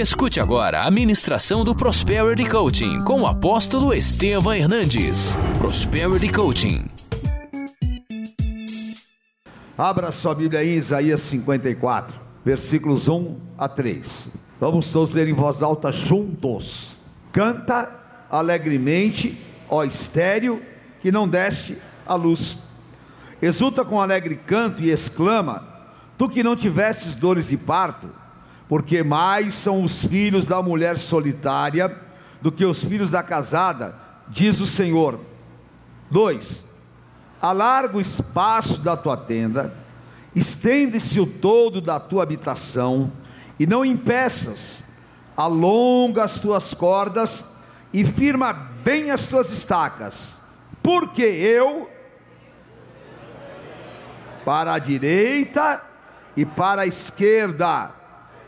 Escute agora a ministração do Prosperity Coaching com o apóstolo Estevam Hernandes. Prosperity Coaching. Abra sua Bíblia em Isaías 54, versículos 1 a 3. Vamos todos ler em voz alta juntos. Canta alegremente, ó estéreo, que não deste a luz. Exulta com alegre canto e exclama: Tu que não tivesses dores de parto, porque mais são os filhos da mulher solitária do que os filhos da casada, diz o Senhor. 2. Alarga o espaço da tua tenda, estende-se o todo da tua habitação, e não impeças, alonga as tuas cordas e firma bem as tuas estacas, porque eu, para a direita e para a esquerda,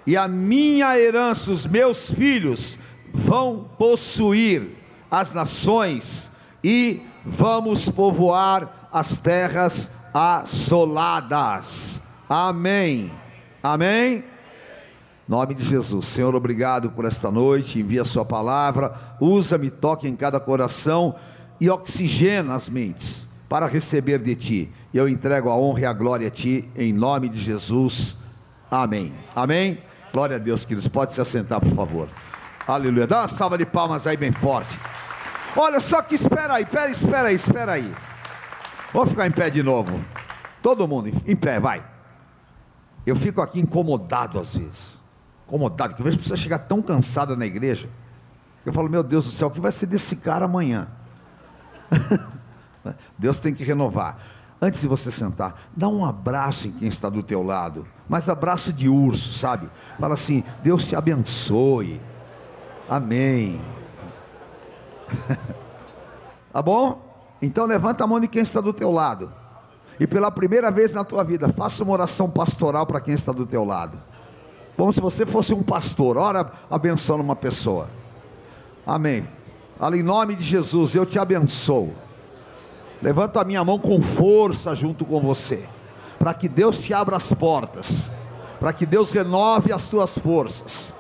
e a minha herança, os meus filhos, vão possuir as nações e vamos povoar as terras assoladas. Amém. Amém. Nome de Jesus, Senhor, obrigado por esta noite. Envia a Sua palavra, usa-me, toque em cada coração e oxigena as mentes para receber de Ti. Eu entrego a honra e a glória a Ti, em nome de Jesus. Amém. Amém. Glória a Deus, queridos. Pode se assentar, por favor. Aleluia. Dá uma salva de palmas aí bem forte. Olha, só que espera aí, espera, espera aí, espera aí. Vou ficar em pé de novo. Todo mundo em pé, vai. Eu fico aqui incomodado às vezes. Incomodado, que eu vejo pessoa chegar tão cansada na igreja. Eu falo, meu Deus do céu, o que vai ser desse cara amanhã? Deus tem que renovar. Antes de você sentar, dá um abraço em quem está do teu lado, mas abraço de urso, sabe? Fala assim: Deus te abençoe. Amém. tá bom? Então levanta a mão de quem está do teu lado. E pela primeira vez na tua vida, faça uma oração pastoral para quem está do teu lado. Como se você fosse um pastor, ora abençoando uma pessoa. Amém. Fala em nome de Jesus, eu te abençoo. Levanta a minha mão com força junto com você, para que Deus te abra as portas, para que Deus renove as tuas forças,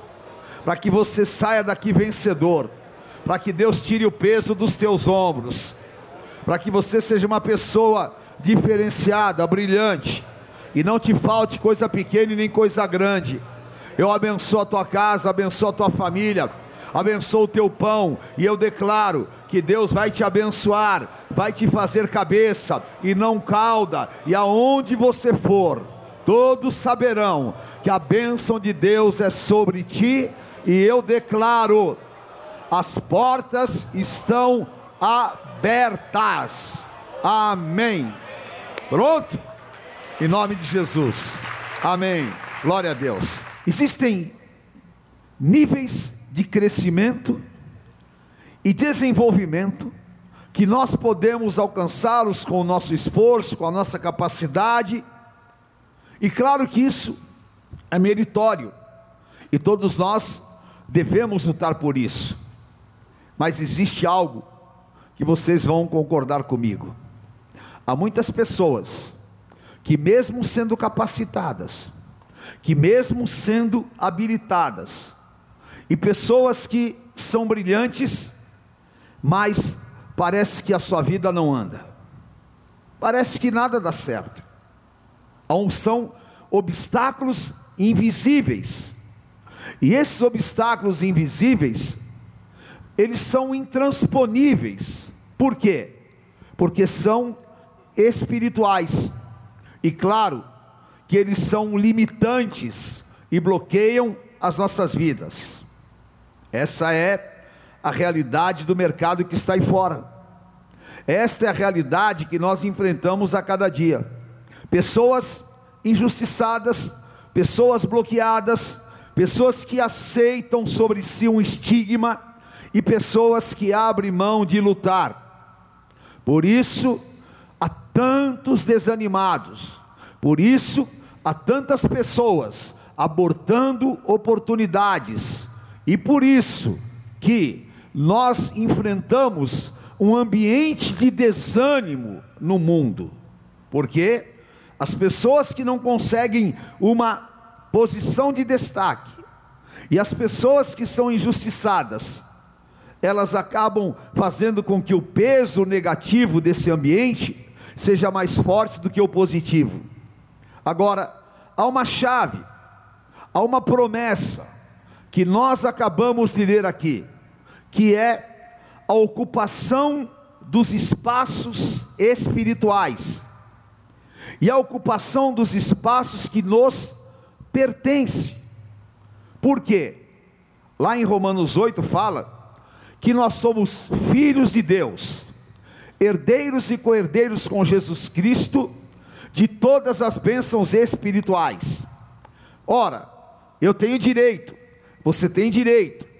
para que você saia daqui vencedor, para que Deus tire o peso dos teus ombros, para que você seja uma pessoa diferenciada, brilhante, e não te falte coisa pequena e nem coisa grande. Eu abençoo a tua casa, abençoo a tua família, abençoo o teu pão, e eu declaro que Deus vai te abençoar, vai te fazer cabeça e não cauda, e aonde você for, todos saberão que a bênção de Deus é sobre ti, e eu declaro: as portas estão abertas. Amém. Pronto? Em nome de Jesus. Amém. Glória a Deus. Existem níveis de crescimento e desenvolvimento que nós podemos alcançá-los com o nosso esforço, com a nossa capacidade, e claro que isso é meritório, e todos nós devemos lutar por isso, mas existe algo que vocês vão concordar comigo. Há muitas pessoas que, mesmo sendo capacitadas, que, mesmo sendo habilitadas, e pessoas que são brilhantes, mas parece que a sua vida não anda, parece que nada dá certo. São obstáculos invisíveis, e esses obstáculos invisíveis, eles são intransponíveis, por quê? Porque são espirituais, e claro que eles são limitantes e bloqueiam as nossas vidas. Essa é a realidade do mercado que está aí fora. Esta é a realidade que nós enfrentamos a cada dia. Pessoas injustiçadas, pessoas bloqueadas, pessoas que aceitam sobre si um estigma e pessoas que abrem mão de lutar. Por isso, há tantos desanimados, por isso, há tantas pessoas abortando oportunidades, e por isso que nós enfrentamos um ambiente de desânimo no mundo, porque as pessoas que não conseguem uma posição de destaque, E as pessoas que são injustiçadas, elas acabam fazendo com que o peso negativo desse ambiente seja mais forte do que o positivo. Agora, há uma chave, há uma promessa que nós acabamos de ler aqui, que é a ocupação dos espaços espirituais e a ocupação dos espaços que nos pertence. Por quê? Lá em Romanos 8 fala que nós somos filhos de Deus, herdeiros e co-herdeiros com Jesus Cristo de todas as bênçãos espirituais. Ora, eu tenho direito, você tem direito.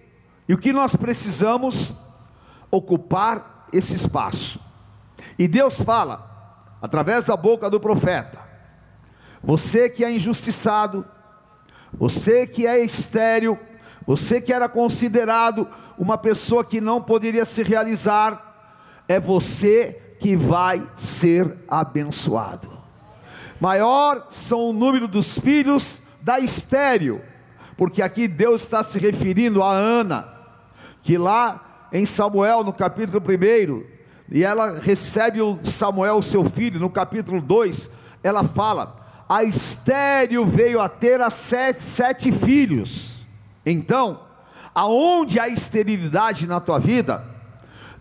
E o que nós precisamos ocupar esse espaço. E Deus fala através da boca do profeta: Você que é injustiçado, você que é estéril, você que era considerado uma pessoa que não poderia se realizar, é você que vai ser abençoado. Maior são o número dos filhos da estéril, porque aqui Deus está se referindo a Ana, que lá em Samuel, no capítulo 1, e ela recebe o Samuel, seu filho, no capítulo 2, ela fala: a estéril veio a ter a sete, sete filhos. Então, aonde há esterilidade na tua vida,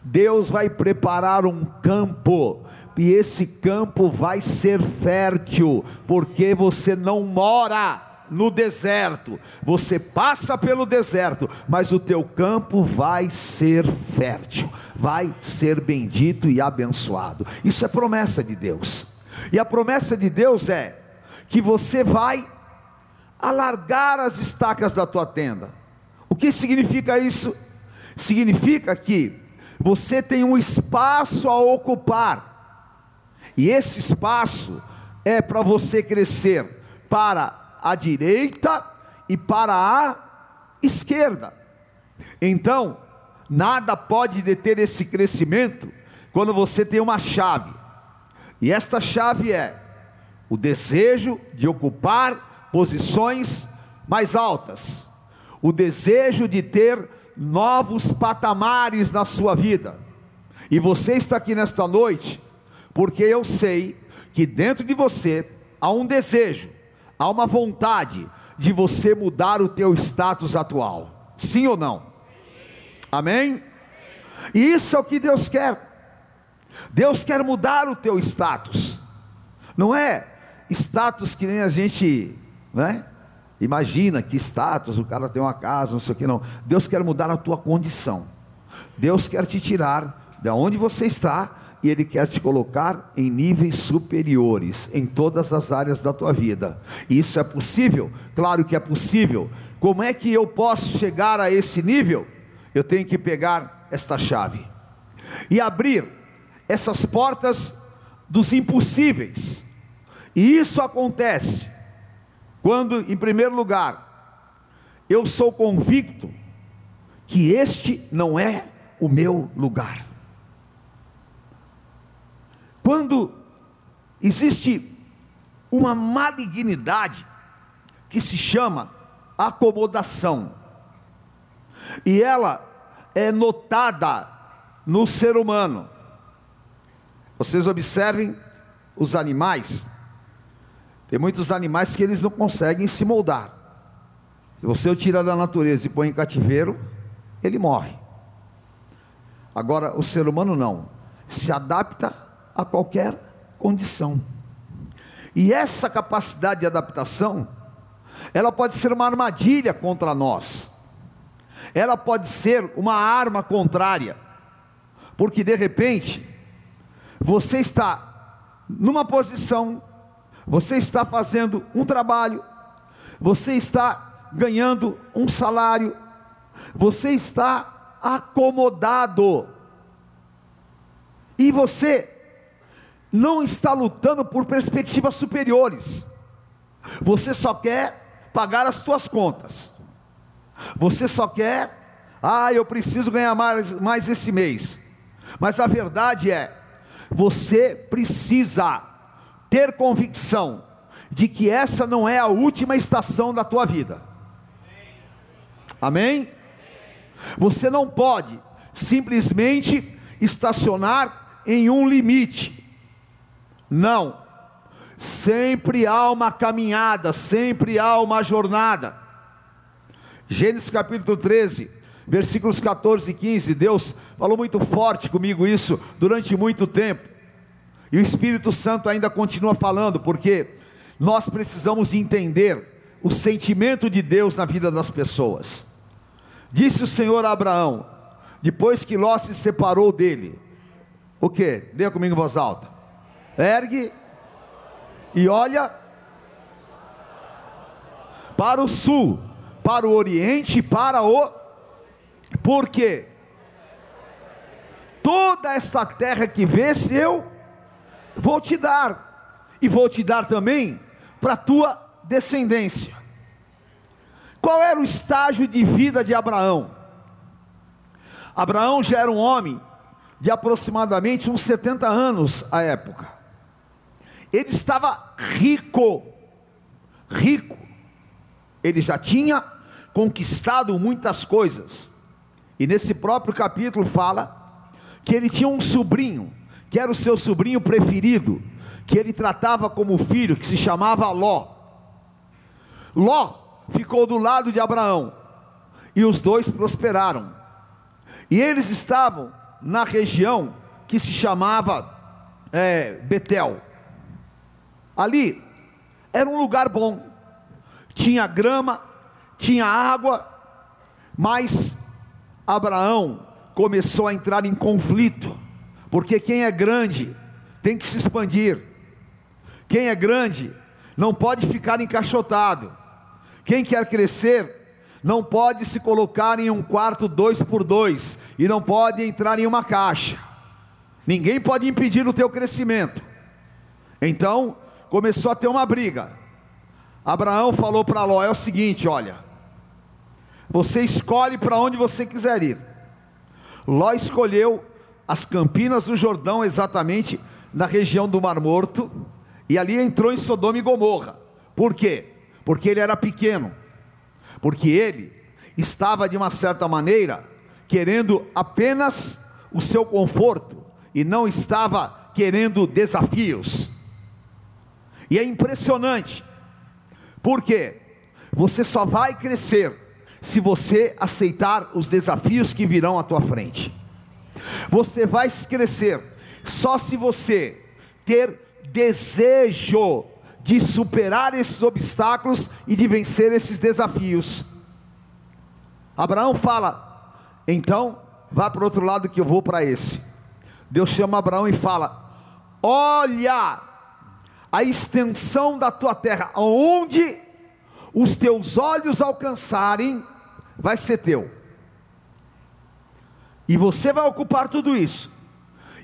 Deus vai preparar um campo, e esse campo vai ser fértil, porque você não mora no deserto, você passa pelo deserto, mas o teu campo vai ser fértil, vai ser bendito e abençoado. Isso é promessa de Deus. E a promessa de Deus é que você vai alargar as estacas da tua tenda o que significa isso? Significa que você tem um espaço a ocupar, e esse espaço é para você crescer para a direita e para a esquerda. Então, nada pode deter esse crescimento quando você tem uma chave, e esta chave é o desejo de ocupar posições mais altas o desejo de ter novos patamares na sua vida. E você está aqui nesta noite, porque eu sei que dentro de você há um desejo, há uma vontade de você mudar o teu status atual. Sim ou não? Amém? Isso é o que Deus quer. Deus quer mudar o teu status. Não é status que nem a gente, né? Imagina que status, o cara tem uma casa, não sei o que, não. Deus quer mudar a tua condição. Deus quer te tirar de onde você está e Ele quer te colocar em níveis superiores em todas as áreas da tua vida. E isso é possível? Claro que é possível. Como é que eu posso chegar a esse nível? Eu tenho que pegar esta chave e abrir essas portas dos impossíveis. E isso acontece quando, em primeiro lugar, eu sou convicto que este não é o meu lugar. Quando existe uma malignidade que se chama acomodação, e ela é notada no ser humano. Vocês observem os animais, tem muitos animais que eles não conseguem se moldar. Se você o tira da natureza e põe em cativeiro, ele morre. Agora, o ser humano não, se adapta a qualquer condição. E essa capacidade de adaptação, ela pode ser uma armadilha contra nós. Ela pode ser uma arma contrária. Porque de repente, você está numa posição você está fazendo um trabalho, você está ganhando um salário, você está acomodado, e você não está lutando por perspectivas superiores, você só quer pagar as suas contas, você só quer, ah, eu preciso ganhar mais, mais esse mês, mas a verdade é, você precisa ter convicção de que essa não é a última estação da tua vida. Amém? Você não pode simplesmente estacionar em um limite. Não. Sempre há uma caminhada, sempre há uma jornada. Gênesis capítulo 13, versículos 14 e 15. Deus falou muito forte comigo isso durante muito tempo. E o Espírito Santo ainda continua falando, porque nós precisamos entender o sentimento de Deus na vida das pessoas. Disse o Senhor a Abraão, depois que Ló se separou dele, o que? Leia comigo em voz alta. Ergue e olha para o sul, para o oriente, para o. Por quê? Toda esta terra que vês, eu vou te dar, e vou te dar também para tua descendência. Qual era o estágio de vida de Abraão? Abraão já era um homem de aproximadamente uns 70 anos à época. Ele estava rico, rico. Ele já tinha conquistado muitas coisas. E nesse próprio capítulo fala que ele tinha um sobrinho, que era o seu sobrinho preferido, que ele tratava como filho, que se chamava Ló. Ló ficou do lado de Abraão, e os dois prosperaram. E eles estavam na região que se chamava é, Betel. Ali era um lugar bom, tinha grama, tinha água, mas Abraão começou a entrar em conflito, porque quem é grande tem que se expandir, quem é grande não pode ficar encaixotado, quem quer crescer não pode se colocar em um quarto dois por dois e não pode entrar em uma caixa. Ninguém pode impedir o teu crescimento. Então começou a ter uma briga. Abraão falou para Ló: é o seguinte, olha, você escolhe para onde você quiser ir. Ló escolheu as campinas do Jordão, exatamente na região do Mar Morto, e ali entrou em Sodoma e Gomorra. Por quê? Porque ele era pequeno porque ele estava de uma certa maneira querendo apenas o seu conforto e não estava querendo desafios. E é impressionante, porque você só vai crescer se você aceitar os desafios que virão à tua frente. Você vai crescer só se você ter desejo de superar esses obstáculos e de vencer esses desafios. Abraão fala: então vá para o outro lado que eu vou para esse. Deus chama Abraão e fala: olha a extensão da tua terra, aonde os teus olhos alcançarem, vai ser teu. E você vai ocupar tudo isso,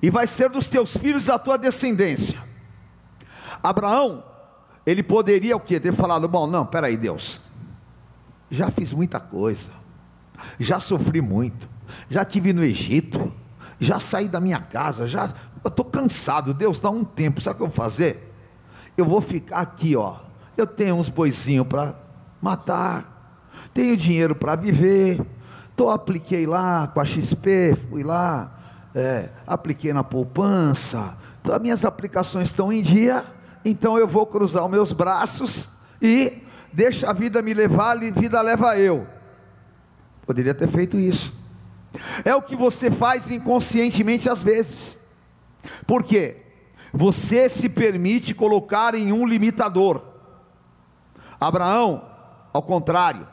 e vai ser dos teus filhos da tua descendência. Abraão ele poderia o quê? Ter falado, bom, não, peraí, Deus, já fiz muita coisa, já sofri muito, já tive no Egito, já saí da minha casa, já eu estou cansado, Deus dá um tempo, sabe o que eu vou fazer? Eu vou ficar aqui, ó. Eu tenho uns boizinhos para matar, tenho dinheiro para viver, tô apliquei lá com a XP, fui lá, é, apliquei na poupança, então, as minhas aplicações estão em dia então eu vou cruzar os meus braços e deixa a vida me levar, a vida leva eu. Poderia ter feito isso. É o que você faz inconscientemente às vezes. Por quê? Você se permite colocar em um limitador. Abraão, ao contrário,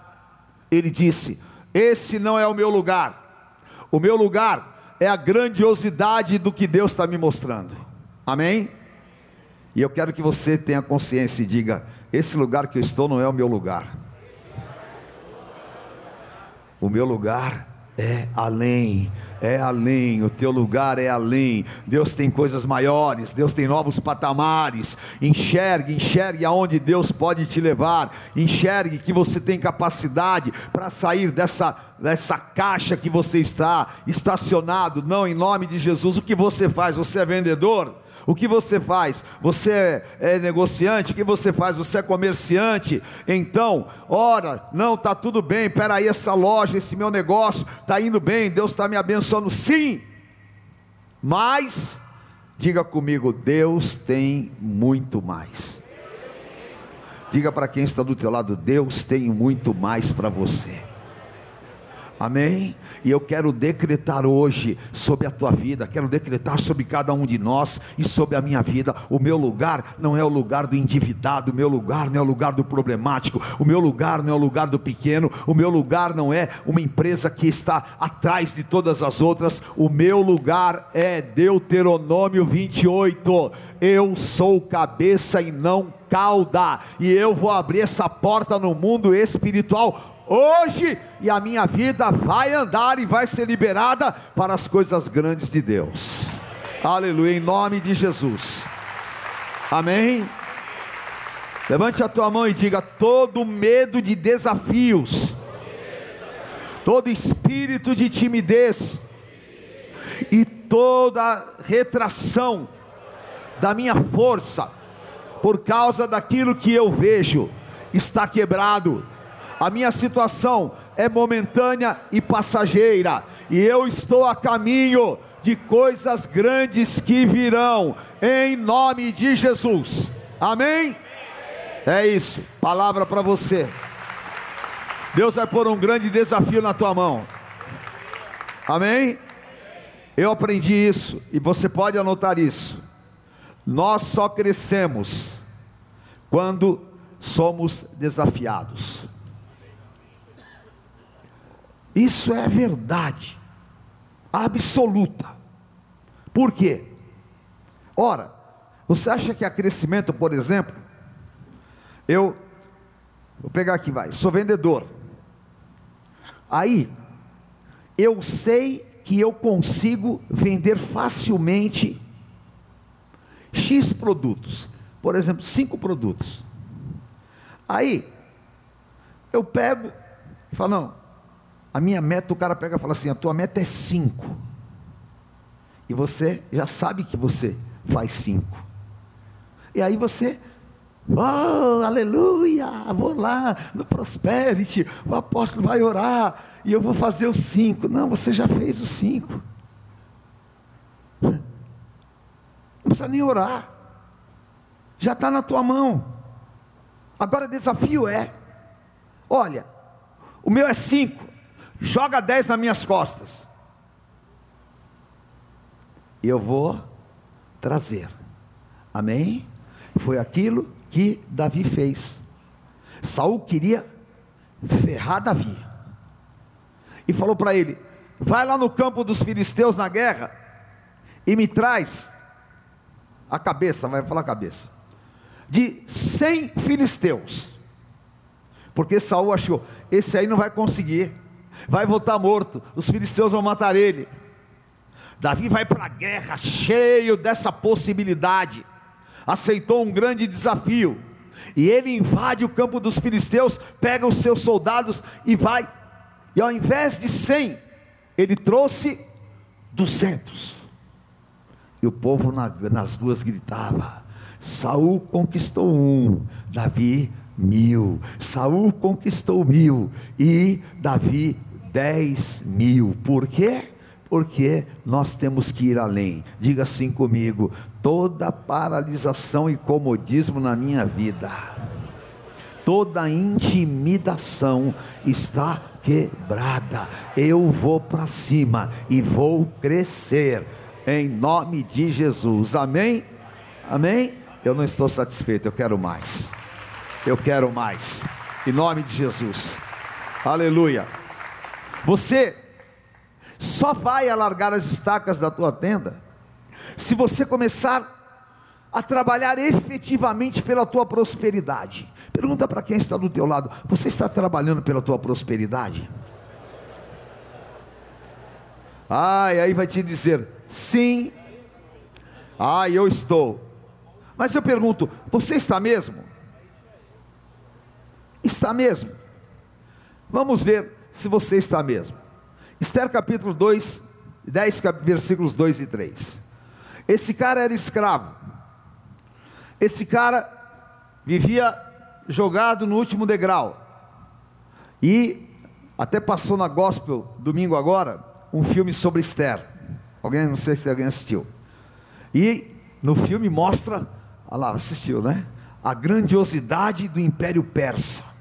ele disse: Esse não é o meu lugar. O meu lugar é a grandiosidade do que Deus está me mostrando. Amém? E eu quero que você tenha consciência e diga: esse lugar que eu estou não é o meu lugar. O meu lugar é além, é além, o teu lugar é além. Deus tem coisas maiores, Deus tem novos patamares. Enxergue, enxergue aonde Deus pode te levar. Enxergue que você tem capacidade para sair dessa dessa caixa que você está estacionado. Não, em nome de Jesus, o que você faz? Você é vendedor? O que você faz? Você é, é, negociante? O que você faz? Você é comerciante? Então, ora, não, está tudo bem, peraí, essa loja, esse meu negócio, está indo bem, Deus está me abençoando, sim, mas, diga comigo, Deus tem muito mais. Diga para quem está do teu lado, Deus tem muito mais para você. Amém? E eu quero decretar hoje sobre a tua vida, quero decretar sobre cada um de nós e sobre a minha vida. O meu lugar não é o lugar do endividado, o meu lugar não é o lugar do problemático, o meu lugar não é o lugar do pequeno, o meu lugar não é uma empresa que está atrás de todas as outras, o meu lugar é Deuteronômio 28. Eu sou cabeça e não cauda, e eu vou abrir essa porta no mundo espiritual hoje e a minha vida vai andar e vai ser liberada para as coisas grandes de Deus. Aleluia, em nome de Jesus. Amém. Levante a tua mão e diga: todo medo de desafios, todo espírito de timidez e toda retração da minha força, por causa daquilo que eu vejo, está quebrado a minha situação é momentânea e passageira, e eu estou a caminho de coisas grandes que virão, em nome de Jesus. Amém? É isso, palavra para você. Deus vai pôr um grande desafio na tua mão. Amém? Eu aprendi isso e você pode anotar isso. Nós só crescemos quando somos desafiados. Isso é verdade absoluta. Por quê? Ora, você acha que há crescimento, por exemplo? Eu vou pegar aqui, vai. Sou vendedor. Aí eu sei que eu consigo vender facilmente X produtos. Por exemplo, cinco produtos. Aí eu pego e falo, não, a minha meta, o cara pega e fala assim: a tua meta é cinco. E você já sabe que você faz cinco. E aí você, oh, aleluia, vou lá no Prosperity, o apóstolo vai orar e eu vou fazer os cinco. Não, você já fez os cinco. Não precisa nem orar. Já está na tua mão. Agora o desafio é: olha, o meu é cinco joga dez nas minhas costas. E eu vou trazer. Amém? Foi aquilo que Davi fez. Saul queria ferrar Davi. E falou para ele: Vai lá no campo dos filisteus na guerra e me traz a cabeça, vai falar a cabeça, de cem filisteus. Porque Saul achou, esse aí não vai conseguir vai voltar morto, os filisteus vão matar ele. Davi vai para a guerra cheio dessa possibilidade, aceitou um grande desafio, e ele invade o campo dos filisteus, pega os seus soldados e vai, e ao invés de cem, ele trouxe duzentos. E o povo na, nas ruas gritava: Saul conquistou um, Davi mil. Saul conquistou mil e Davi dez mil. Por quê? Porque nós temos que ir além. Diga assim comigo: toda paralisação e comodismo na minha vida, toda intimidação está quebrada. Eu vou para cima e vou crescer em nome de Jesus. Amém? Amém? Eu não estou satisfeito, eu quero mais. Eu quero mais. Em nome de Jesus. Aleluia. Você só vai alargar as estacas da tua tenda se você começar a trabalhar efetivamente pela tua prosperidade. Pergunta para quem está do teu lado: você está trabalhando pela tua prosperidade? Ah, e aí vai te dizer: sim. Ah, eu estou. Mas eu pergunto: você está mesmo? Está mesmo. Vamos ver se você está mesmo. Esther capítulo 2, 10 versículos 2 e 3. Esse cara era escravo. Esse cara vivia jogado no último degrau. E até passou na gospel domingo agora um filme sobre Esther. Alguém não sei se alguém assistiu. E no filme mostra, olha lá, assistiu, né? A grandiosidade do Império Persa.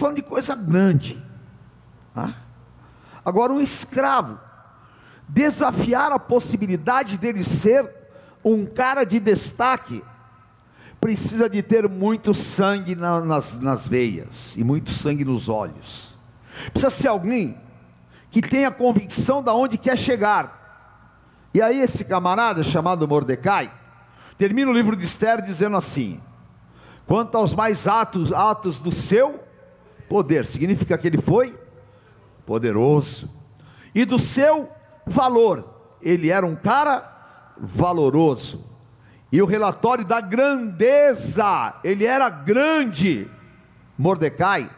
Falando de coisa grande. Ah? Agora, um escravo desafiar a possibilidade dele ser um cara de destaque, precisa de ter muito sangue na, nas, nas veias e muito sangue nos olhos. Precisa ser alguém que tenha convicção de onde quer chegar. E aí esse camarada chamado Mordecai termina o livro de Esther dizendo assim: quanto aos mais atos, atos do seu poder, significa que ele foi poderoso, e do seu valor, ele era um cara valoroso, e o relatório da grandeza, ele era grande, Mordecai,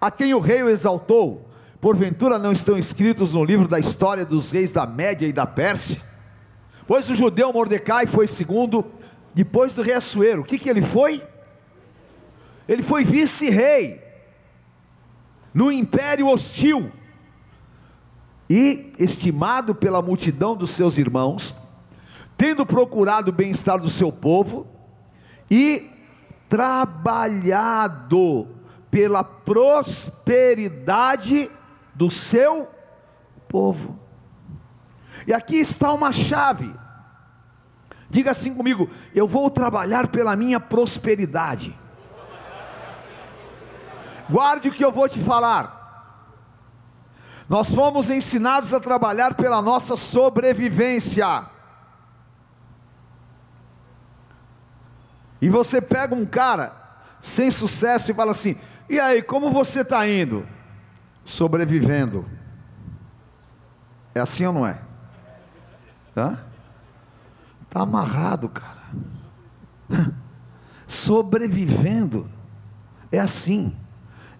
a quem o rei o exaltou, porventura não estão escritos no livro da história dos reis da Média e da Pérsia? Pois o judeu Mordecai foi segundo, depois do rei Assuero, o que, que ele foi? Ele foi vice-rei, no império hostil, e estimado pela multidão dos seus irmãos, tendo procurado o bem-estar do seu povo, e trabalhado pela prosperidade do seu povo. E aqui está uma chave. Diga assim comigo: eu vou trabalhar pela minha prosperidade. Guarde o que eu vou te falar. Nós fomos ensinados a trabalhar pela nossa sobrevivência. E você pega um cara sem sucesso e fala assim: e aí, como você está indo? sobrevivendo. É assim ou não é? Está amarrado, cara. Sobrevivendo. É assim.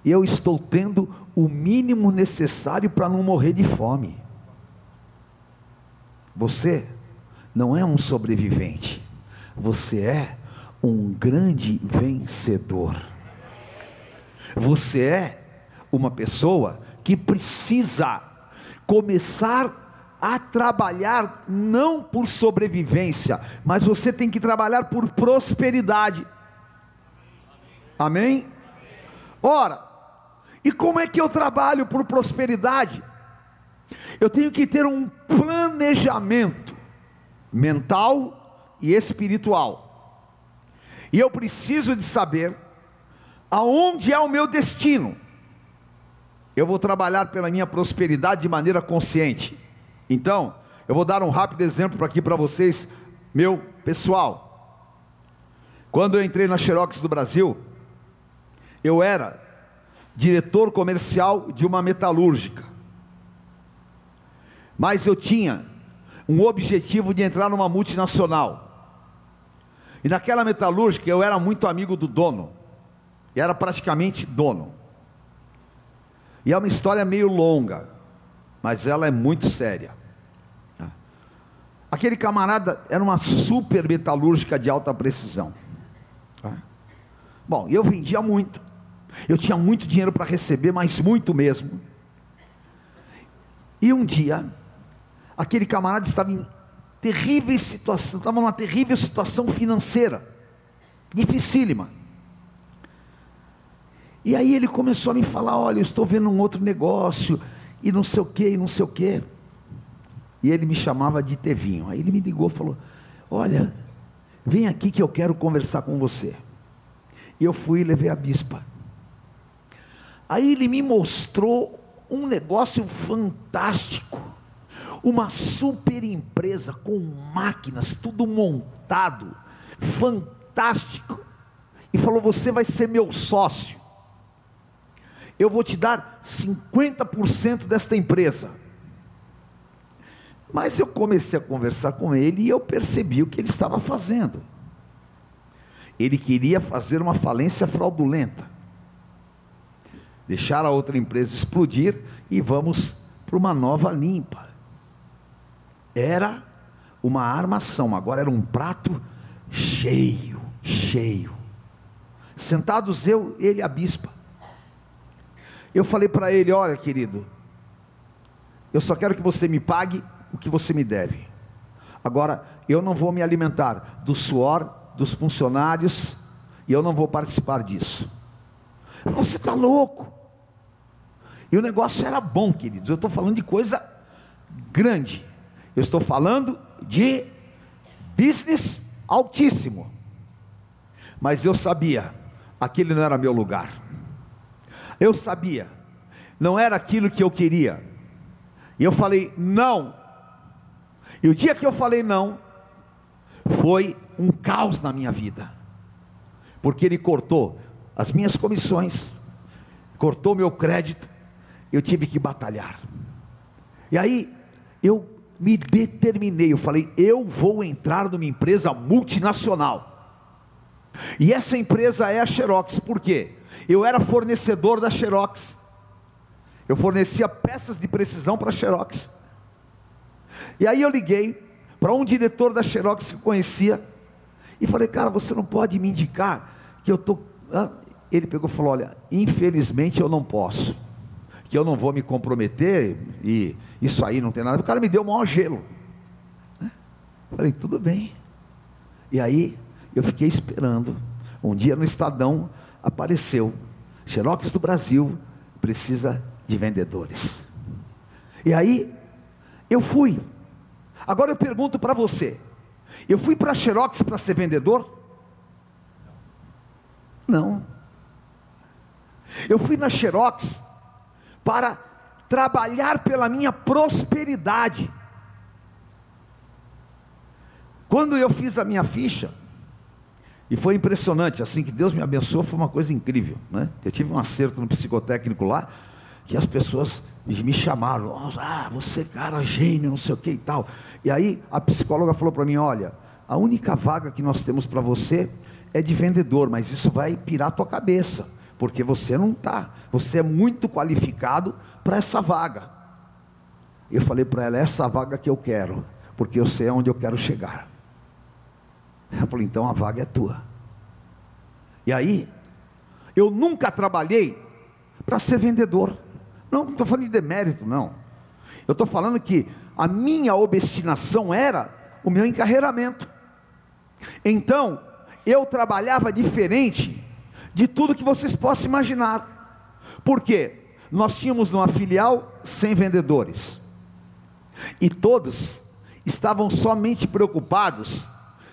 Eu estou tendo o mínimo necessário para não morrer de fome. Você não é um sobrevivente. Você é um grande vencedor. Você é uma pessoa que precisa começar a trabalhar não por sobrevivência, mas você tem que trabalhar por prosperidade. Amém? Ora, e como é que eu trabalho por prosperidade? Eu tenho que ter um planejamento mental e espiritual. E eu preciso de saber aonde é o meu destino. Eu vou trabalhar pela minha prosperidade de maneira consciente. Então, eu vou dar um rápido exemplo aqui para vocês, meu pessoal. Quando eu entrei na Xerox do Brasil, eu era diretor comercial de uma metalúrgica. Mas eu tinha um objetivo de entrar numa multinacional. E naquela metalúrgica eu era muito amigo do dono. E era praticamente dono. E é uma história meio longa, mas ela é muito séria. Aquele camarada era uma super metalúrgica de alta precisão. Bom, eu vendia muito. Eu tinha muito dinheiro para receber, mas muito mesmo. E um dia, aquele camarada estava em terrível situação, estava numa terrível situação financeira, dificílima. E aí ele começou a me falar: olha, eu estou vendo um outro negócio, e não sei o que, e não sei o que. E ele me chamava de Tevinho. Aí ele me ligou e falou: Olha, vem aqui que eu quero conversar com você. E eu fui e levei a bispa. Aí ele me mostrou um negócio fantástico. Uma super empresa com máquinas, tudo montado, fantástico. E falou: Você vai ser meu sócio eu vou te dar 50% desta empresa. Mas eu comecei a conversar com ele e eu percebi o que ele estava fazendo. Ele queria fazer uma falência fraudulenta. Deixar a outra empresa explodir e vamos para uma nova limpa. Era uma armação, agora era um prato cheio, cheio. Sentados eu, ele a bispa. Eu falei para ele: Olha, querido, eu só quero que você me pague o que você me deve. Agora, eu não vou me alimentar do suor dos funcionários e eu não vou participar disso. Você está louco. E o negócio era bom, queridos. Eu estou falando de coisa grande. Eu estou falando de business altíssimo. Mas eu sabia, aquele não era meu lugar. Eu sabia, não era aquilo que eu queria. E eu falei não. E o dia que eu falei não, foi um caos na minha vida, porque ele cortou as minhas comissões, cortou meu crédito, eu tive que batalhar. E aí eu me determinei, eu falei, eu vou entrar numa empresa multinacional. E essa empresa é a Xerox, por quê? Eu era fornecedor da Xerox. Eu fornecia peças de precisão para a Xerox. E aí eu liguei para um diretor da Xerox que conhecia e falei, cara, você não pode me indicar que eu estou. Ele pegou e falou: olha, infelizmente eu não posso, que eu não vou me comprometer e isso aí não tem nada. O cara me deu o maior gelo. Falei, tudo bem. E aí eu fiquei esperando. Um dia no Estadão apareceu: Xerox do Brasil precisa de vendedores. E aí eu fui. Agora eu pergunto para você: eu fui para Xerox para ser vendedor? Não. Eu fui na Xerox para trabalhar pela minha prosperidade. Quando eu fiz a minha ficha, e foi impressionante, assim que Deus me abençoou, foi uma coisa incrível. Né? Eu tive um acerto no psicotécnico lá, que as pessoas me chamaram, ah, você cara gênio, não sei o que e tal. E aí a psicóloga falou para mim: olha, a única vaga que nós temos para você é de vendedor, mas isso vai pirar a tua cabeça, porque você não está, você é muito qualificado para essa vaga. Eu falei para ela: é essa vaga que eu quero, porque eu sei aonde eu quero chegar. Ela falou: então a vaga é tua. E aí, eu nunca trabalhei para ser vendedor. Não, não estou falando de demérito, não. Eu estou falando que a minha obstinação era o meu encarreiramento. Então, eu trabalhava diferente de tudo que vocês possam imaginar. Por quê? Nós tínhamos uma filial sem vendedores. E todos estavam somente preocupados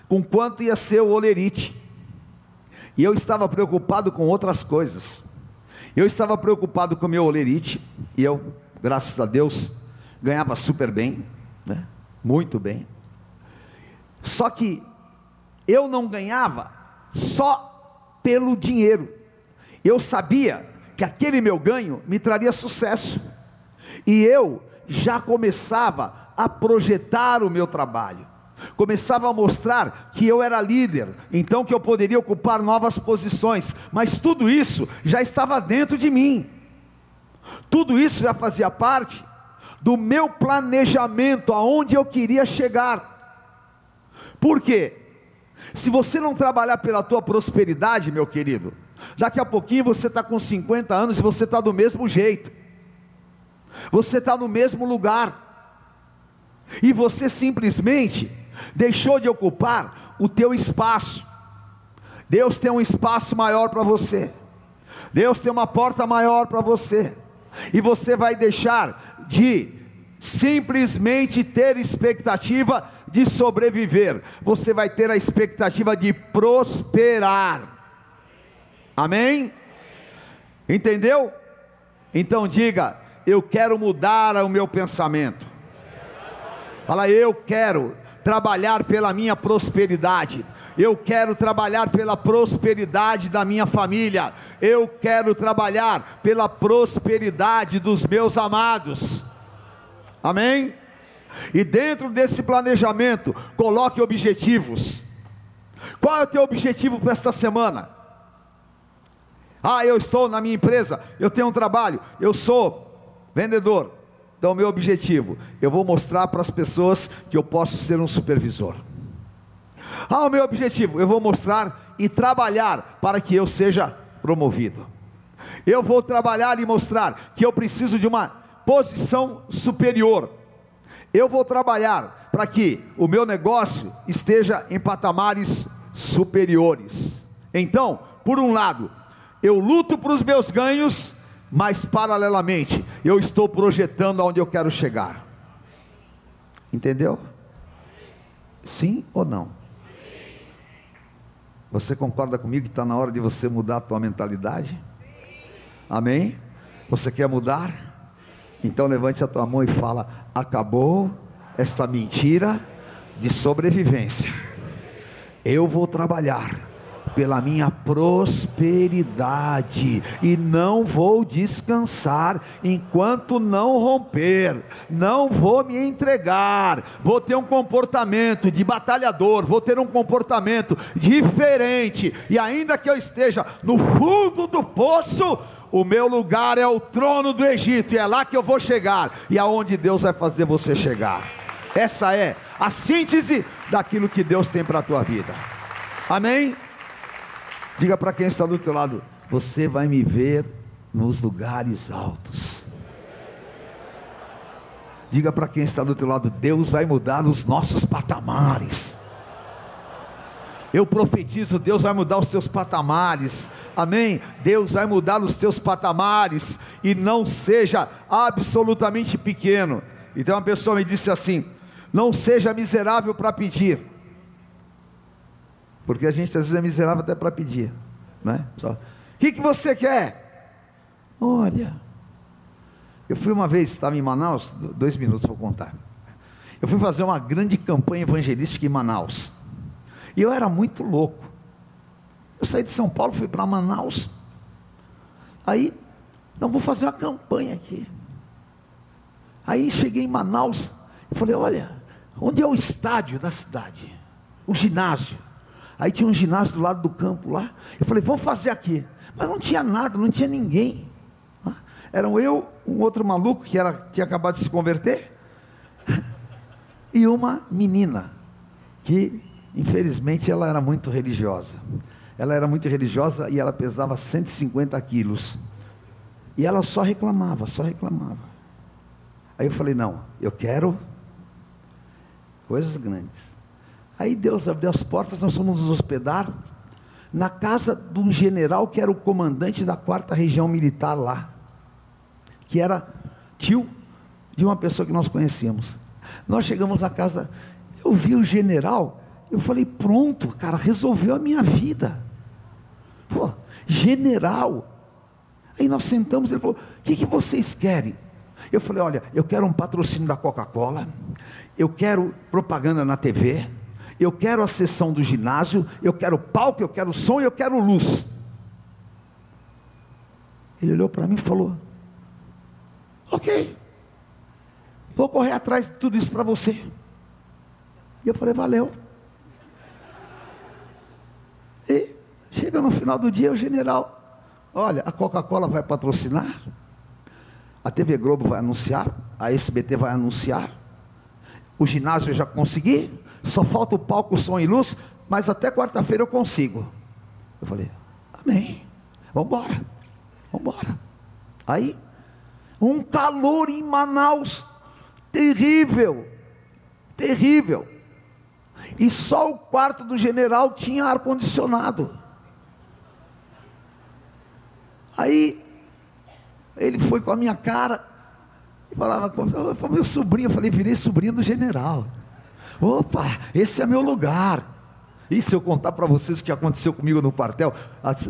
com quanto ia ser o olerite. E eu estava preocupado com outras coisas. Eu estava preocupado com o meu olerite, e eu, graças a Deus, ganhava super bem, né? muito bem. Só que eu não ganhava só pelo dinheiro. Eu sabia que aquele meu ganho me traria sucesso. E eu já começava a projetar o meu trabalho. Começava a mostrar que eu era líder, então que eu poderia ocupar novas posições, mas tudo isso já estava dentro de mim. Tudo isso já fazia parte do meu planejamento aonde eu queria chegar. Por quê? Se você não trabalhar pela tua prosperidade, meu querido, daqui a pouquinho você está com 50 anos e você está do mesmo jeito, você está no mesmo lugar, e você simplesmente deixou de ocupar o teu espaço. Deus tem um espaço maior para você, Deus tem uma porta maior para você, e você vai deixar de simplesmente ter expectativa de sobreviver, você vai ter a expectativa de prosperar. Amém? Entendeu? Então diga: eu quero mudar o meu pensamento. Fala, eu quero trabalhar pela minha prosperidade. Eu quero trabalhar pela prosperidade da minha família. Eu quero trabalhar pela prosperidade dos meus amados. Amém? E dentro desse planejamento, coloque objetivos. Qual é o teu objetivo para esta semana? Ah, eu estou na minha empresa, eu tenho um trabalho, eu sou vendedor. Então, meu objetivo, eu vou mostrar para as pessoas que eu posso ser um supervisor. Ah, o meu objetivo, eu vou mostrar e trabalhar para que eu seja promovido. Eu vou trabalhar e mostrar que eu preciso de uma posição superior. Eu vou trabalhar para que o meu negócio esteja em patamares superiores. Então, por um lado, eu luto para os meus ganhos, mas paralelamente eu estou projetando aonde eu quero chegar. Entendeu? Sim ou não? Você concorda comigo que está na hora de você mudar a tua mentalidade? Amém? Você quer mudar? Então levante a tua mão e fala: acabou esta mentira de sobrevivência. Eu vou trabalhar pela minha prosperidade e não vou descansar enquanto não romper, não vou me entregar, vou ter um comportamento de batalhador, vou ter um comportamento diferente, e ainda que eu esteja no fundo do poço, o meu lugar é o trono do Egito, e é lá que eu vou chegar, e aonde Deus vai fazer você chegar. Essa é a síntese daquilo que Deus tem para a tua vida. Amém? Diga para quem está do teu lado: você vai me ver nos lugares altos. Diga para quem está do teu lado: Deus vai mudar os nossos patamares. Eu profetizo, Deus vai mudar os teus patamares. Amém? Deus vai mudar os teus patamares e não seja absolutamente pequeno. Então uma pessoa me disse assim: "Não seja miserável para pedir". Porque a gente às vezes é miserável até para pedir, né? Só. O que, que você quer? Olha, eu fui uma vez, estava em Manaus, dois minutos vou contar. Eu fui fazer uma grande campanha evangelística em Manaus. E eu era muito louco. Eu saí de São Paulo, fui para Manaus. Aí, não vou fazer uma campanha aqui. Aí cheguei em Manaus e falei: olha, onde é o estádio da cidade? O ginásio. Aí tinha um ginásio do lado do campo lá. Eu falei: vamos fazer aqui. Mas não tinha nada, não tinha ninguém. Eram eu, um outro maluco que era, tinha acabado de se converter, e uma menina que Infelizmente, ela era muito religiosa. Ela era muito religiosa e ela pesava 150 quilos. E ela só reclamava, só reclamava. Aí eu falei: não, eu quero coisas grandes. Aí Deus abriu as portas, nós fomos nos hospedar na casa de um general que era o comandante da quarta região militar lá, que era tio de uma pessoa que nós conhecíamos. Nós chegamos à casa, eu vi o general eu falei, pronto, cara, resolveu a minha vida. Pô, general. Aí nós sentamos, ele falou: o que, que vocês querem? Eu falei: olha, eu quero um patrocínio da Coca-Cola, eu quero propaganda na TV, eu quero a sessão do ginásio, eu quero palco, eu quero som, eu quero luz. Ele olhou para mim e falou: Ok, vou correr atrás de tudo isso para você. E eu falei: Valeu. E chega no final do dia o general, olha, a Coca-Cola vai patrocinar, a TV Globo vai anunciar, a SBT vai anunciar, o ginásio eu já consegui, só falta o palco, som e luz, mas até quarta-feira eu consigo. Eu falei, amém, vamos embora, vamos embora. Aí, um calor em Manaus, terrível, terrível e só o quarto do general tinha ar-condicionado. Aí, ele foi com a minha cara, e falava, foi meu sobrinho, eu falei, virei sobrinho do general. Opa, esse é meu lugar. E se eu contar para vocês o que aconteceu comigo no quartel,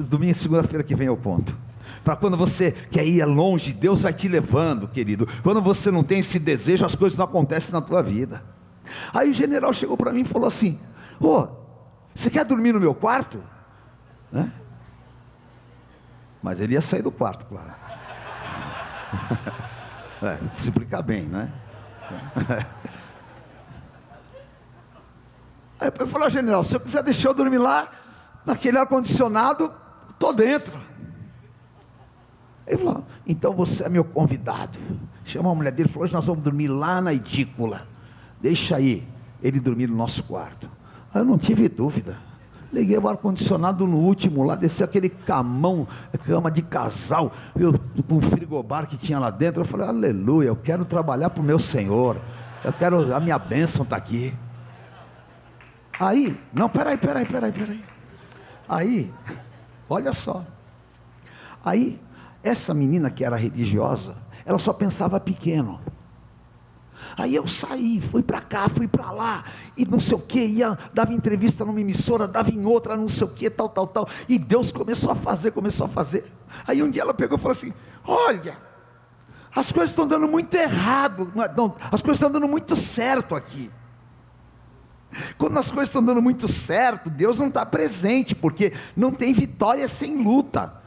domingo e segunda-feira que vem eu conto. Para quando você quer ir longe, Deus vai te levando, querido. Quando você não tem esse desejo, as coisas não acontecem na tua vida. Aí o general chegou para mim e falou assim: Ô, oh, você quer dormir no meu quarto? Né? Mas ele ia sair do quarto, claro. É, se explicar bem, né? Aí eu falei, general, se eu quiser deixar eu dormir lá, naquele ar-condicionado, estou dentro. Ele falou, então você é meu convidado. Chama a mulher dele, falou: hoje nós vamos dormir lá na edícula. Deixa aí ele dormir no nosso quarto. Aí eu não tive dúvida. Liguei o ar-condicionado no último lá, desci aquele camão, cama de casal, eu, com o frigobar que tinha lá dentro. Eu falei, aleluia, eu quero trabalhar para o meu Senhor. Eu quero, a minha bênção está aqui. Aí, não, peraí, peraí, peraí, peraí. Aí, olha só. Aí, essa menina que era religiosa, ela só pensava pequeno. Aí eu saí, fui para cá, fui para lá, e não sei o que, ia, dava entrevista numa emissora, dava em outra, não sei o que, tal, tal, tal. E Deus começou a fazer, começou a fazer. Aí um dia ela pegou e falou assim: Olha, as coisas estão dando muito errado, não, as coisas estão dando muito certo aqui. Quando as coisas estão dando muito certo, Deus não está presente, porque não tem vitória sem luta.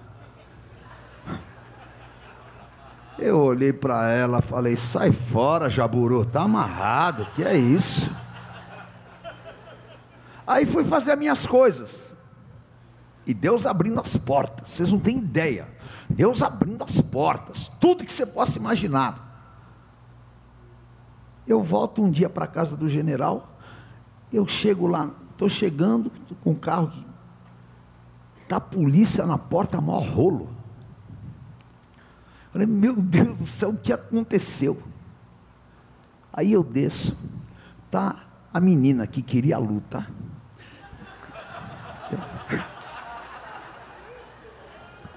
Eu olhei para ela, falei: sai fora, Jaburu, tá amarrado, que é isso? Aí fui fazer as minhas coisas. E Deus abrindo as portas, vocês não têm ideia. Deus abrindo as portas, tudo que você possa imaginar. Eu volto um dia para a casa do general, eu chego lá, estou chegando com o carro, a polícia na porta, maior rolo. Falei, meu Deus do céu, o que aconteceu? Aí eu desço, tá a menina que queria a luta.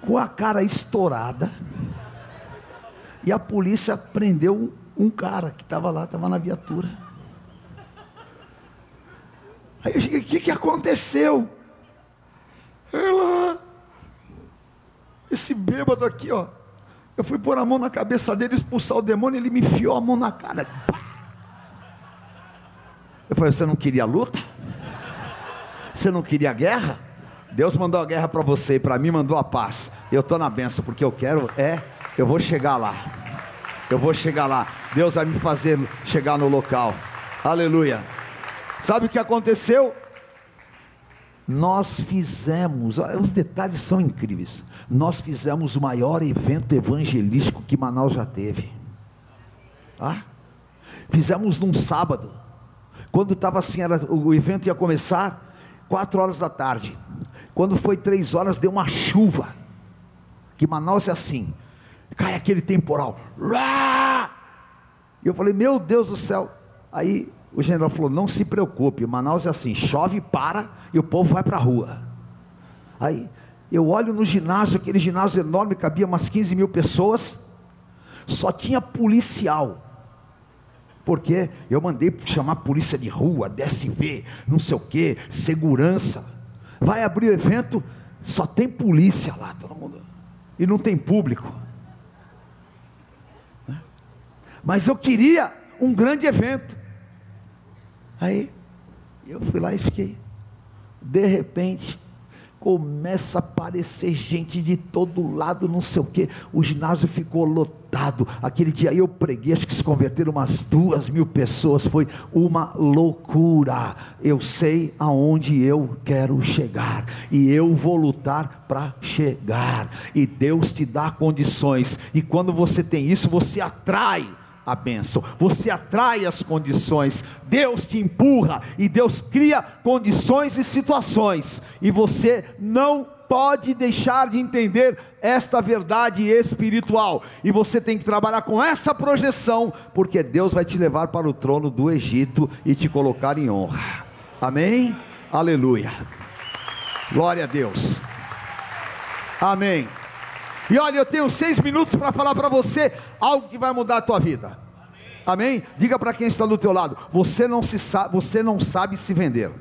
Com a cara estourada. E a polícia prendeu um cara que estava lá, estava na viatura. Aí eu cheguei, o que, que aconteceu? Ela, esse bêbado aqui, ó, eu fui pôr a mão na cabeça dele, expulsar o demônio, ele me enfiou a mão na cara. Eu falei: Você não queria luta? Você não queria guerra? Deus mandou a guerra para você e para mim mandou a paz. Eu estou na benção, porque eu quero, é, eu vou chegar lá. Eu vou chegar lá. Deus vai me fazer chegar no local. Aleluia. Sabe o que aconteceu? Nós fizemos, os detalhes são incríveis nós fizemos o maior evento evangelístico que Manaus já teve. Ah? Fizemos num sábado, quando estava assim, era, o evento ia começar, quatro horas da tarde. Quando foi três horas, deu uma chuva. Que Manaus é assim, cai aquele temporal. E eu falei, meu Deus do céu. Aí o general falou: não se preocupe, Manaus é assim, chove, para e o povo vai para a rua. Aí eu olho no ginásio, aquele ginásio enorme, cabia umas 15 mil pessoas, só tinha policial. Porque eu mandei chamar polícia de rua, DSV, não sei o que, segurança. Vai abrir o evento, só tem polícia lá, todo mundo. E não tem público. Mas eu queria um grande evento. Aí eu fui lá e fiquei. De repente, começa a aparecer gente de todo lado, não sei o que, o ginásio ficou lotado, aquele dia eu preguei, acho que se converteram umas duas mil pessoas, foi uma loucura, eu sei aonde eu quero chegar, e eu vou lutar para chegar, e Deus te dá condições, e quando você tem isso, você atrai, a bênção, você atrai as condições, Deus te empurra e Deus cria condições e situações, e você não pode deixar de entender esta verdade espiritual, e você tem que trabalhar com essa projeção, porque Deus vai te levar para o trono do Egito e te colocar em honra, amém? Aleluia, glória a Deus, amém. E olha, eu tenho seis minutos para falar para você algo que vai mudar a tua vida. Amém? Amém? Diga para quem está do teu lado, você não se sabe, você não sabe se vender.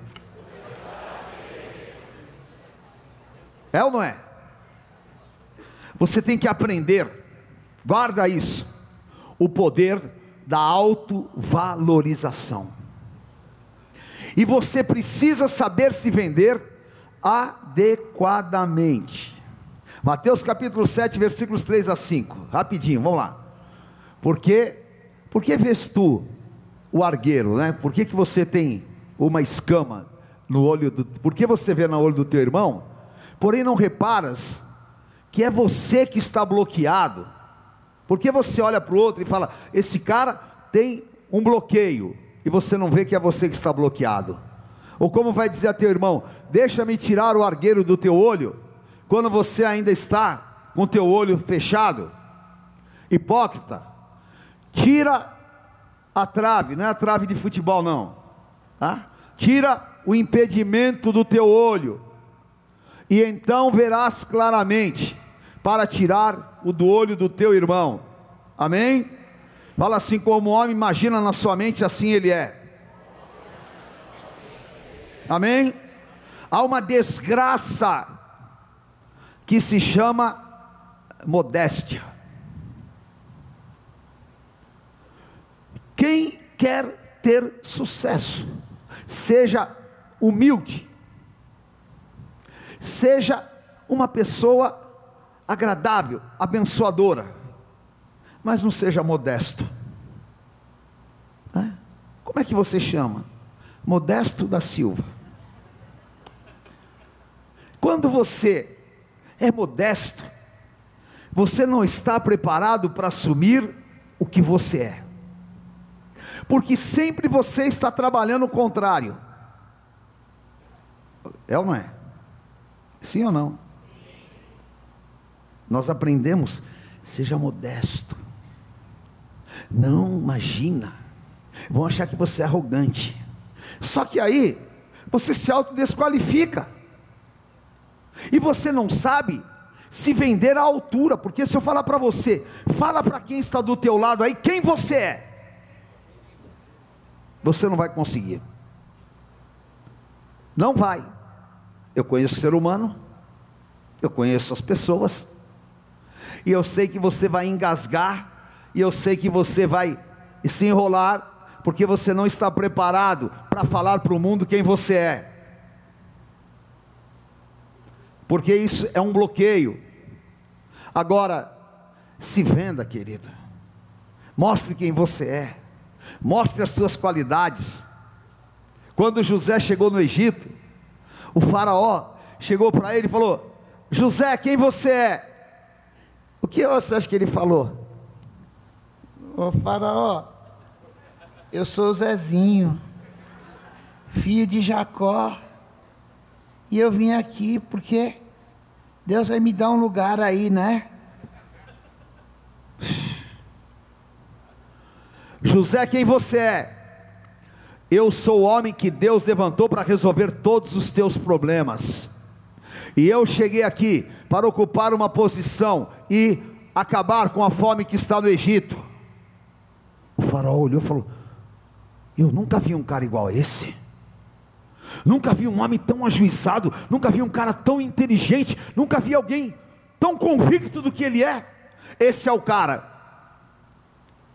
É ou não é? Você tem que aprender. Guarda isso. O poder da autovalorização. E você precisa saber se vender adequadamente. Mateus capítulo 7, versículos 3 a 5. Rapidinho, vamos lá. Porque por que vês tu o argueiro, né? Por que, que você tem uma escama no olho do Por que você vê no olho do teu irmão? Porém não reparas que é você que está bloqueado Porque você olha para o outro e fala: esse cara tem um bloqueio, e você não vê que é você que está bloqueado. Ou como vai dizer a teu irmão: deixa-me tirar o argueiro do teu olho, quando você ainda está com teu olho fechado. Hipócrita, tira a trave, não é a trave de futebol, não, tá? tira o impedimento do teu olho, e então verás claramente para tirar o do olho do teu irmão. Amém? Fala assim: como o homem imagina na sua mente, assim ele é. Amém? Há uma desgraça que se chama modéstia. Quem quer ter sucesso, seja humilde, seja uma pessoa agradável, abençoadora, mas não seja modesto. Como é que você chama? Modesto da Silva. Quando você é modesto, você não está preparado para assumir o que você é, porque sempre você está trabalhando o contrário. É ou não é? Sim ou não? Nós aprendemos, seja modesto. Não imagina. Vão achar que você é arrogante. Só que aí você se autodesqualifica. E você não sabe se vender à altura, porque se eu falar para você, fala para quem está do teu lado aí quem você é. Você não vai conseguir. Não vai. Eu conheço o ser humano, eu conheço as pessoas, e eu sei que você vai engasgar, e eu sei que você vai se enrolar, porque você não está preparado para falar para o mundo quem você é. Porque isso é um bloqueio. Agora, se venda, querido. Mostre quem você é. Mostre as suas qualidades. Quando José chegou no Egito, o faraó chegou para ele e falou: José, quem você é? O que você acha que ele falou? Ô faraó, eu sou Zezinho, filho de Jacó, e eu vim aqui porque Deus vai me dar um lugar aí, né? José, quem você é? Eu sou o homem que Deus levantou para resolver todos os teus problemas. E eu cheguei aqui para ocupar uma posição e acabar com a fome que está no Egito. O faraó olhou e falou: Eu nunca vi um cara igual a esse. Nunca vi um homem tão ajuizado, nunca vi um cara tão inteligente, nunca vi alguém tão convicto do que ele é. Esse é o cara.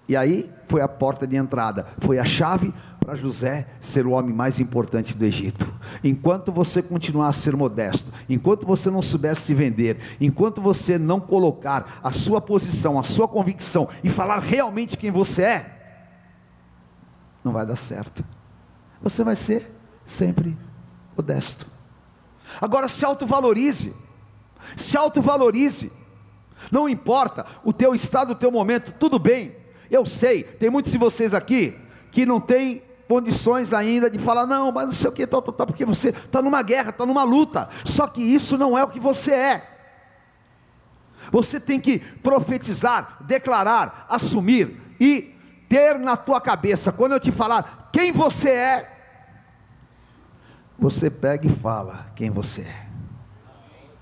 E aí foi a porta de entrada, foi a chave para José ser o homem mais importante do Egito. Enquanto você continuar a ser modesto, enquanto você não souber se vender, enquanto você não colocar a sua posição, a sua convicção e falar realmente quem você é, não vai dar certo. Você vai ser sempre modesto. Agora se autovalorize. Se autovalorize. Não importa o teu estado, o teu momento, tudo bem. Eu sei, tem muitos de vocês aqui que não tem condições ainda de falar, não, mas não sei o que, tal, tal, tal, porque você está numa guerra, está numa luta. Só que isso não é o que você é. Você tem que profetizar, declarar, assumir e ter na tua cabeça, quando eu te falar quem você é, você pega e fala quem você é.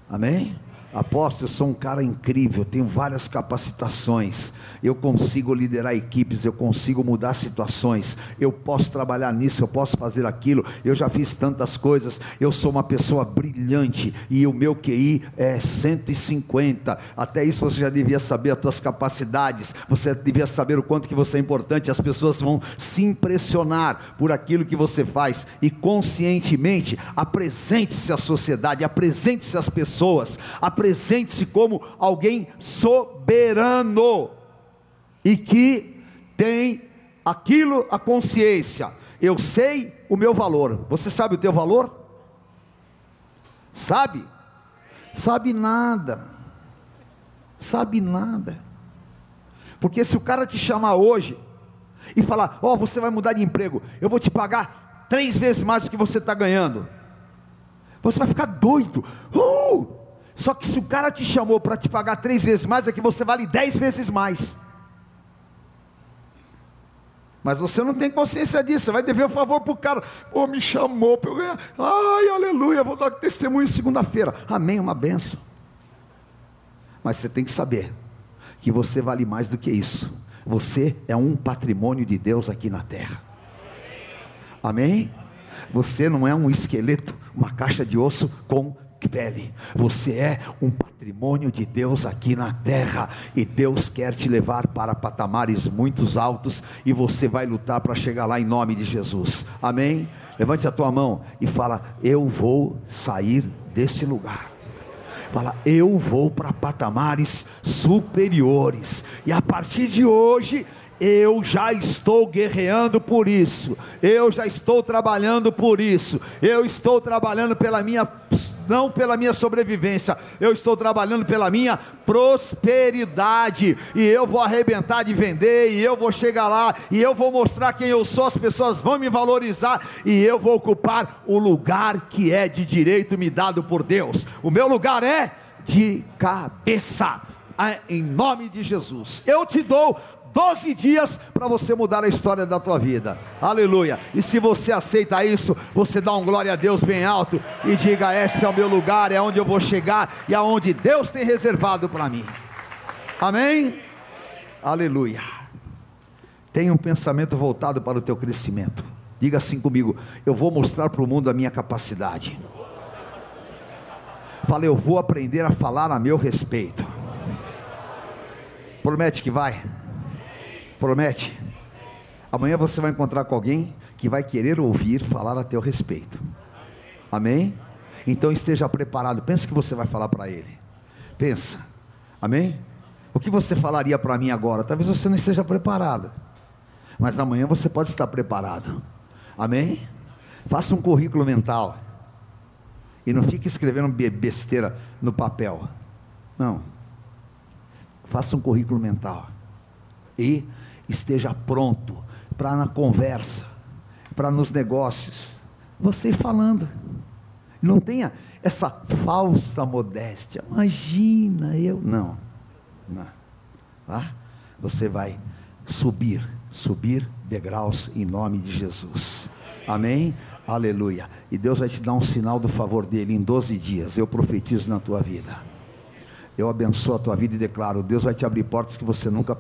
Amém? Apóstolo, eu sou um cara incrível, tenho várias capacitações, eu consigo liderar equipes, eu consigo mudar situações, eu posso trabalhar nisso, eu posso fazer aquilo, eu já fiz tantas coisas, eu sou uma pessoa brilhante e o meu QI é 150. Até isso você já devia saber as suas capacidades, você devia saber o quanto que você é importante, as pessoas vão se impressionar por aquilo que você faz. E conscientemente apresente-se à sociedade, apresente-se às pessoas, apresente-se como alguém soberano e que tem aquilo a consciência. Eu sei o meu valor. Você sabe o teu valor? Sabe? Sabe nada. Sabe nada. Porque se o cara te chamar hoje e falar: Ó, oh, você vai mudar de emprego, eu vou te pagar três vezes mais do que você está ganhando, você vai ficar doido. Uh! Só que se o cara te chamou para te pagar três vezes mais, é que você vale dez vezes mais. Mas você não tem consciência disso, você vai dever um favor para o cara. Pô, me chamou para eu ganhar. Ai, aleluia, vou dar testemunho segunda-feira. Amém, uma benção. Mas você tem que saber que você vale mais do que isso. Você é um patrimônio de Deus aqui na terra. Amém? Você não é um esqueleto, uma caixa de osso com pele. Você é um patrimônio de Deus aqui na terra e Deus quer te levar para patamares muito altos e você vai lutar para chegar lá em nome de Jesus. Amém? Levante a tua mão e fala: Eu vou sair desse lugar. Fala, eu vou para patamares superiores, e a partir de hoje eu já estou guerreando por isso, eu já estou trabalhando por isso, eu estou trabalhando pela minha, não pela minha sobrevivência, eu estou trabalhando pela minha prosperidade, e eu vou arrebentar de vender, e eu vou chegar lá, e eu vou mostrar quem eu sou, as pessoas vão me valorizar, e eu vou ocupar o lugar que é de direito me dado por Deus, o meu lugar é de cabeça. Em nome de Jesus. Eu te dou 12 dias para você mudar a história da tua vida. Aleluia. E se você aceita isso, você dá um glória a Deus bem alto e diga: esse é o meu lugar, é onde eu vou chegar e aonde Deus tem reservado para mim. Amém? Aleluia. Tenha um pensamento voltado para o teu crescimento. Diga assim comigo: eu vou mostrar para o mundo a minha capacidade. Fala, eu vou aprender a falar a meu respeito. Promete que vai. Promete? Amanhã você vai encontrar com alguém que vai querer ouvir falar a teu respeito. Amém? Então esteja preparado. Pensa que você vai falar para ele. Pensa. Amém? O que você falaria para mim agora? Talvez você não esteja preparado. Mas amanhã você pode estar preparado. Amém? Faça um currículo mental. E não fique escrevendo besteira no papel. Não. Faça um currículo mental. E esteja pronto para na conversa, para nos negócios, você falando. Não tenha essa falsa modéstia. Imagina eu. Não. Não. Tá? Você vai subir, subir degraus em nome de Jesus. Amém? Aleluia. E Deus vai te dar um sinal do favor dele em 12 dias. Eu profetizo na tua vida. Eu abençoo a tua vida e declaro: Deus vai te abrir portas que você nunca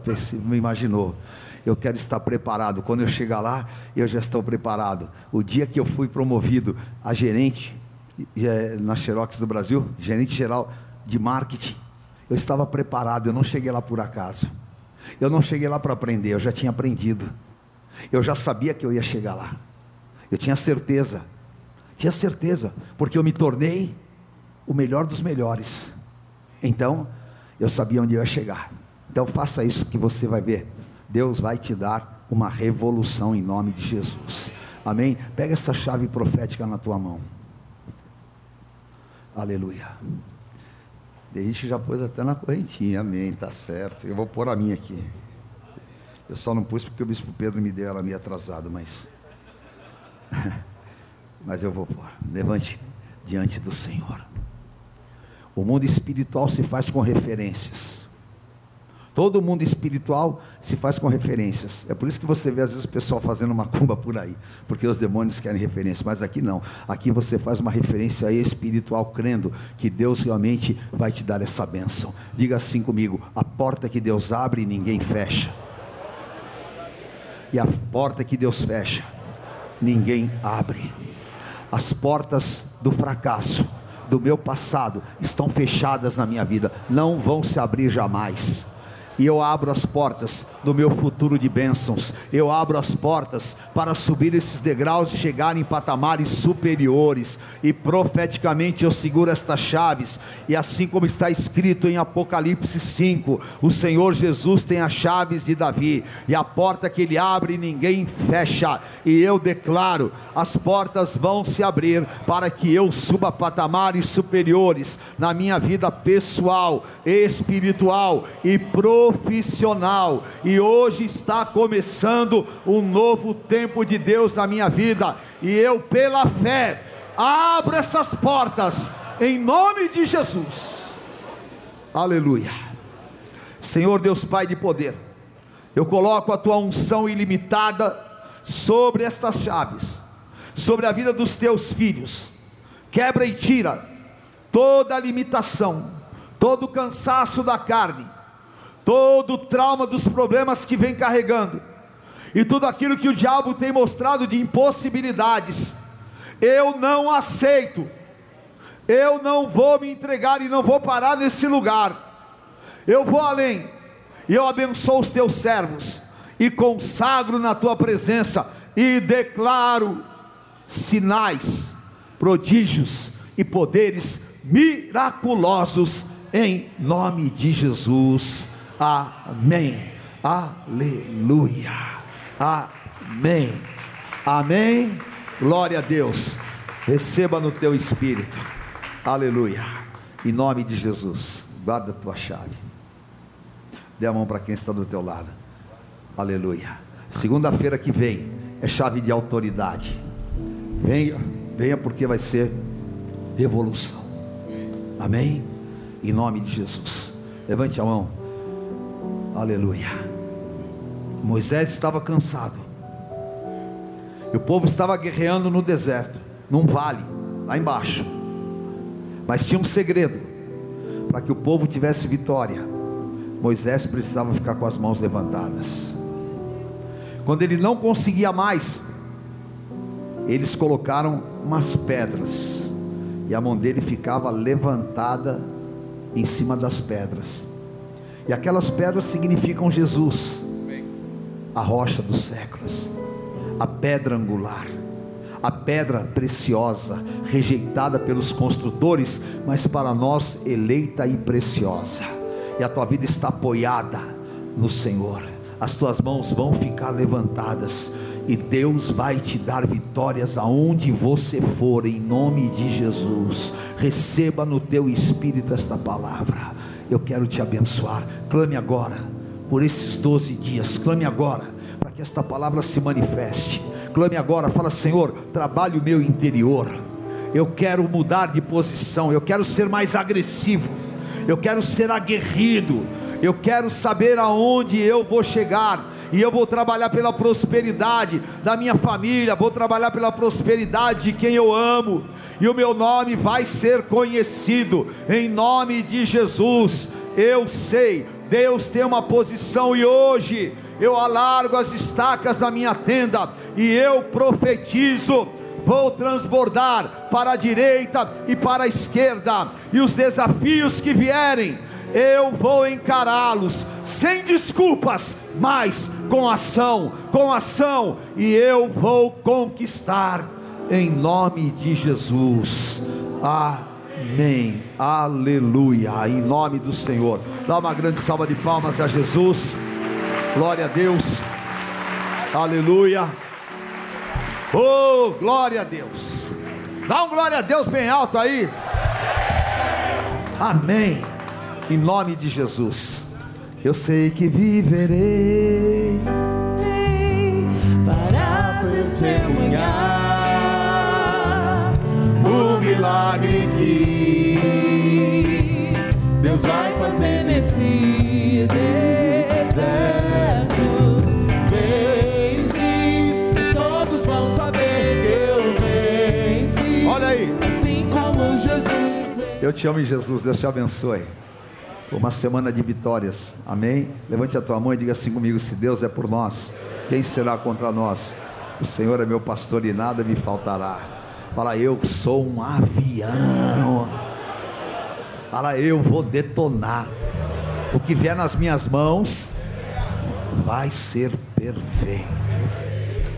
imaginou. Eu quero estar preparado. Quando eu chegar lá, eu já estou preparado. O dia que eu fui promovido a gerente é, na Xerox do Brasil, gerente geral de marketing, eu estava preparado. Eu não cheguei lá por acaso. Eu não cheguei lá para aprender. Eu já tinha aprendido. Eu já sabia que eu ia chegar lá. Eu tinha certeza. Tinha certeza, porque eu me tornei o melhor dos melhores. Então, eu sabia onde eu ia chegar. Então, faça isso que você vai ver. Deus vai te dar uma revolução em nome de Jesus. Amém? Pega essa chave profética na tua mão. Aleluia. Tem gente que já pôs até na correntinha. Amém, tá certo. Eu vou pôr a minha aqui. Eu só não pus porque o bispo Pedro me deu ela meio atrasado, mas. mas eu vou pôr. Levante diante do Senhor. O mundo espiritual se faz com referências. Todo mundo espiritual se faz com referências. É por isso que você vê às vezes o pessoal fazendo uma cumba por aí, porque os demônios querem referência, mas aqui não. Aqui você faz uma referência espiritual, crendo que Deus realmente vai te dar essa bênção. Diga assim comigo: a porta que Deus abre, ninguém fecha. E a porta que Deus fecha, ninguém abre. As portas do fracasso do meu passado estão fechadas na minha vida, não vão se abrir jamais e eu abro as portas do meu futuro de bênçãos. Eu abro as portas para subir esses degraus e chegar em patamares superiores. E profeticamente eu seguro estas chaves. E assim como está escrito em Apocalipse 5, o Senhor Jesus tem as chaves de Davi, e a porta que ele abre ninguém fecha. E eu declaro: as portas vão se abrir para que eu suba patamares superiores na minha vida pessoal, espiritual e profissional profissional. E hoje está começando um novo tempo de Deus na minha vida. E eu, pela fé, abro essas portas em nome de Jesus. Aleluia. Senhor Deus Pai de poder, eu coloco a tua unção ilimitada sobre estas chaves, sobre a vida dos teus filhos. Quebra e tira toda limitação, todo cansaço da carne, todo o trauma dos problemas que vem carregando, e tudo aquilo que o diabo tem mostrado de impossibilidades. Eu não aceito, eu não vou me entregar e não vou parar nesse lugar. Eu vou além, e eu abençoo os teus servos, e consagro na tua presença, e declaro sinais, prodígios e poderes miraculosos em nome de Jesus. Amém. Aleluia. Amém. Amém. Glória a Deus. Receba no teu espírito. Aleluia. Em nome de Jesus. Guarda a tua chave. Dê a mão para quem está do teu lado. Aleluia. Segunda-feira que vem é chave de autoridade. Venha, venha porque vai ser revolução. Amém? Em nome de Jesus. Levante a mão. Aleluia. Moisés estava cansado. E o povo estava guerreando no deserto, num vale, lá embaixo. Mas tinha um segredo. Para que o povo tivesse vitória, Moisés precisava ficar com as mãos levantadas. Quando ele não conseguia mais, eles colocaram umas pedras e a mão dele ficava levantada em cima das pedras. E aquelas pedras significam Jesus, a rocha dos séculos, a pedra angular, a pedra preciosa, rejeitada pelos construtores, mas para nós eleita e preciosa. E a tua vida está apoiada no Senhor. As tuas mãos vão ficar levantadas e Deus vai te dar vitórias aonde você for, em nome de Jesus. Receba no teu espírito esta palavra. Eu quero te abençoar. Clame agora por esses 12 dias. Clame agora para que esta palavra se manifeste. Clame agora, fala, Senhor, trabalhe o meu interior. Eu quero mudar de posição, eu quero ser mais agressivo, eu quero ser aguerrido, eu quero saber aonde eu vou chegar e eu vou trabalhar pela prosperidade da minha família, vou trabalhar pela prosperidade de quem eu amo, e o meu nome vai ser conhecido, em nome de Jesus. Eu sei, Deus tem uma posição, e hoje eu alargo as estacas da minha tenda, e eu profetizo vou transbordar para a direita e para a esquerda, e os desafios que vierem, eu vou encará-los sem desculpas, mas com ação, com ação, e eu vou conquistar em nome de Jesus. Amém. Aleluia. Em nome do Senhor. Dá uma grande salva de palmas a Jesus. Glória a Deus. Aleluia. Oh, glória a Deus. Dá um glória a Deus bem alto aí. Amém em nome de Jesus. Eu sei que viverei para testemunhar o milagre que Deus vai fazer nesse deserto. Venci todos vão saber que eu venci. Olha aí. Assim como Jesus. Eu te amo, Jesus. Deus te abençoe uma semana de vitórias, amém? Levante a tua mão e diga assim comigo: se Deus é por nós, quem será contra nós? O Senhor é meu pastor e nada me faltará. Fala, eu sou um avião. Fala, eu vou detonar. O que vier nas minhas mãos vai ser perfeito.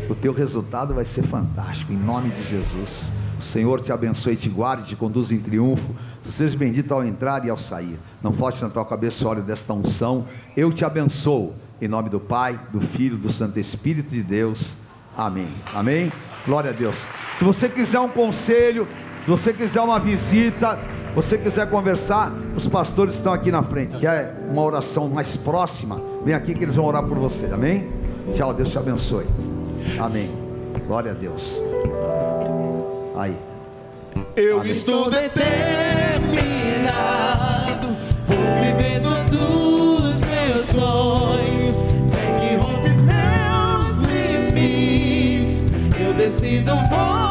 O teu resultado vai ser fantástico, em nome de Jesus. O Senhor te abençoe, te guarde, te conduz em triunfo. Tu sejas bendito ao entrar e ao sair. Não falte na tua cabeça o óleo desta unção. Eu te abençoo. Em nome do Pai, do Filho, do Santo Espírito de Deus. Amém. Amém. Glória a Deus. Se você quiser um conselho, se você quiser uma visita, Você quiser conversar, os pastores estão aqui na frente. Quer uma oração mais próxima? Vem aqui que eles vão orar por você. Amém? Tchau, Deus te abençoe. Amém. Glória a Deus. Aí. Eu Amém. estou determinado, vou vivendo dos meus sonhos. Fé que rompe meus limites. Eu decido vou.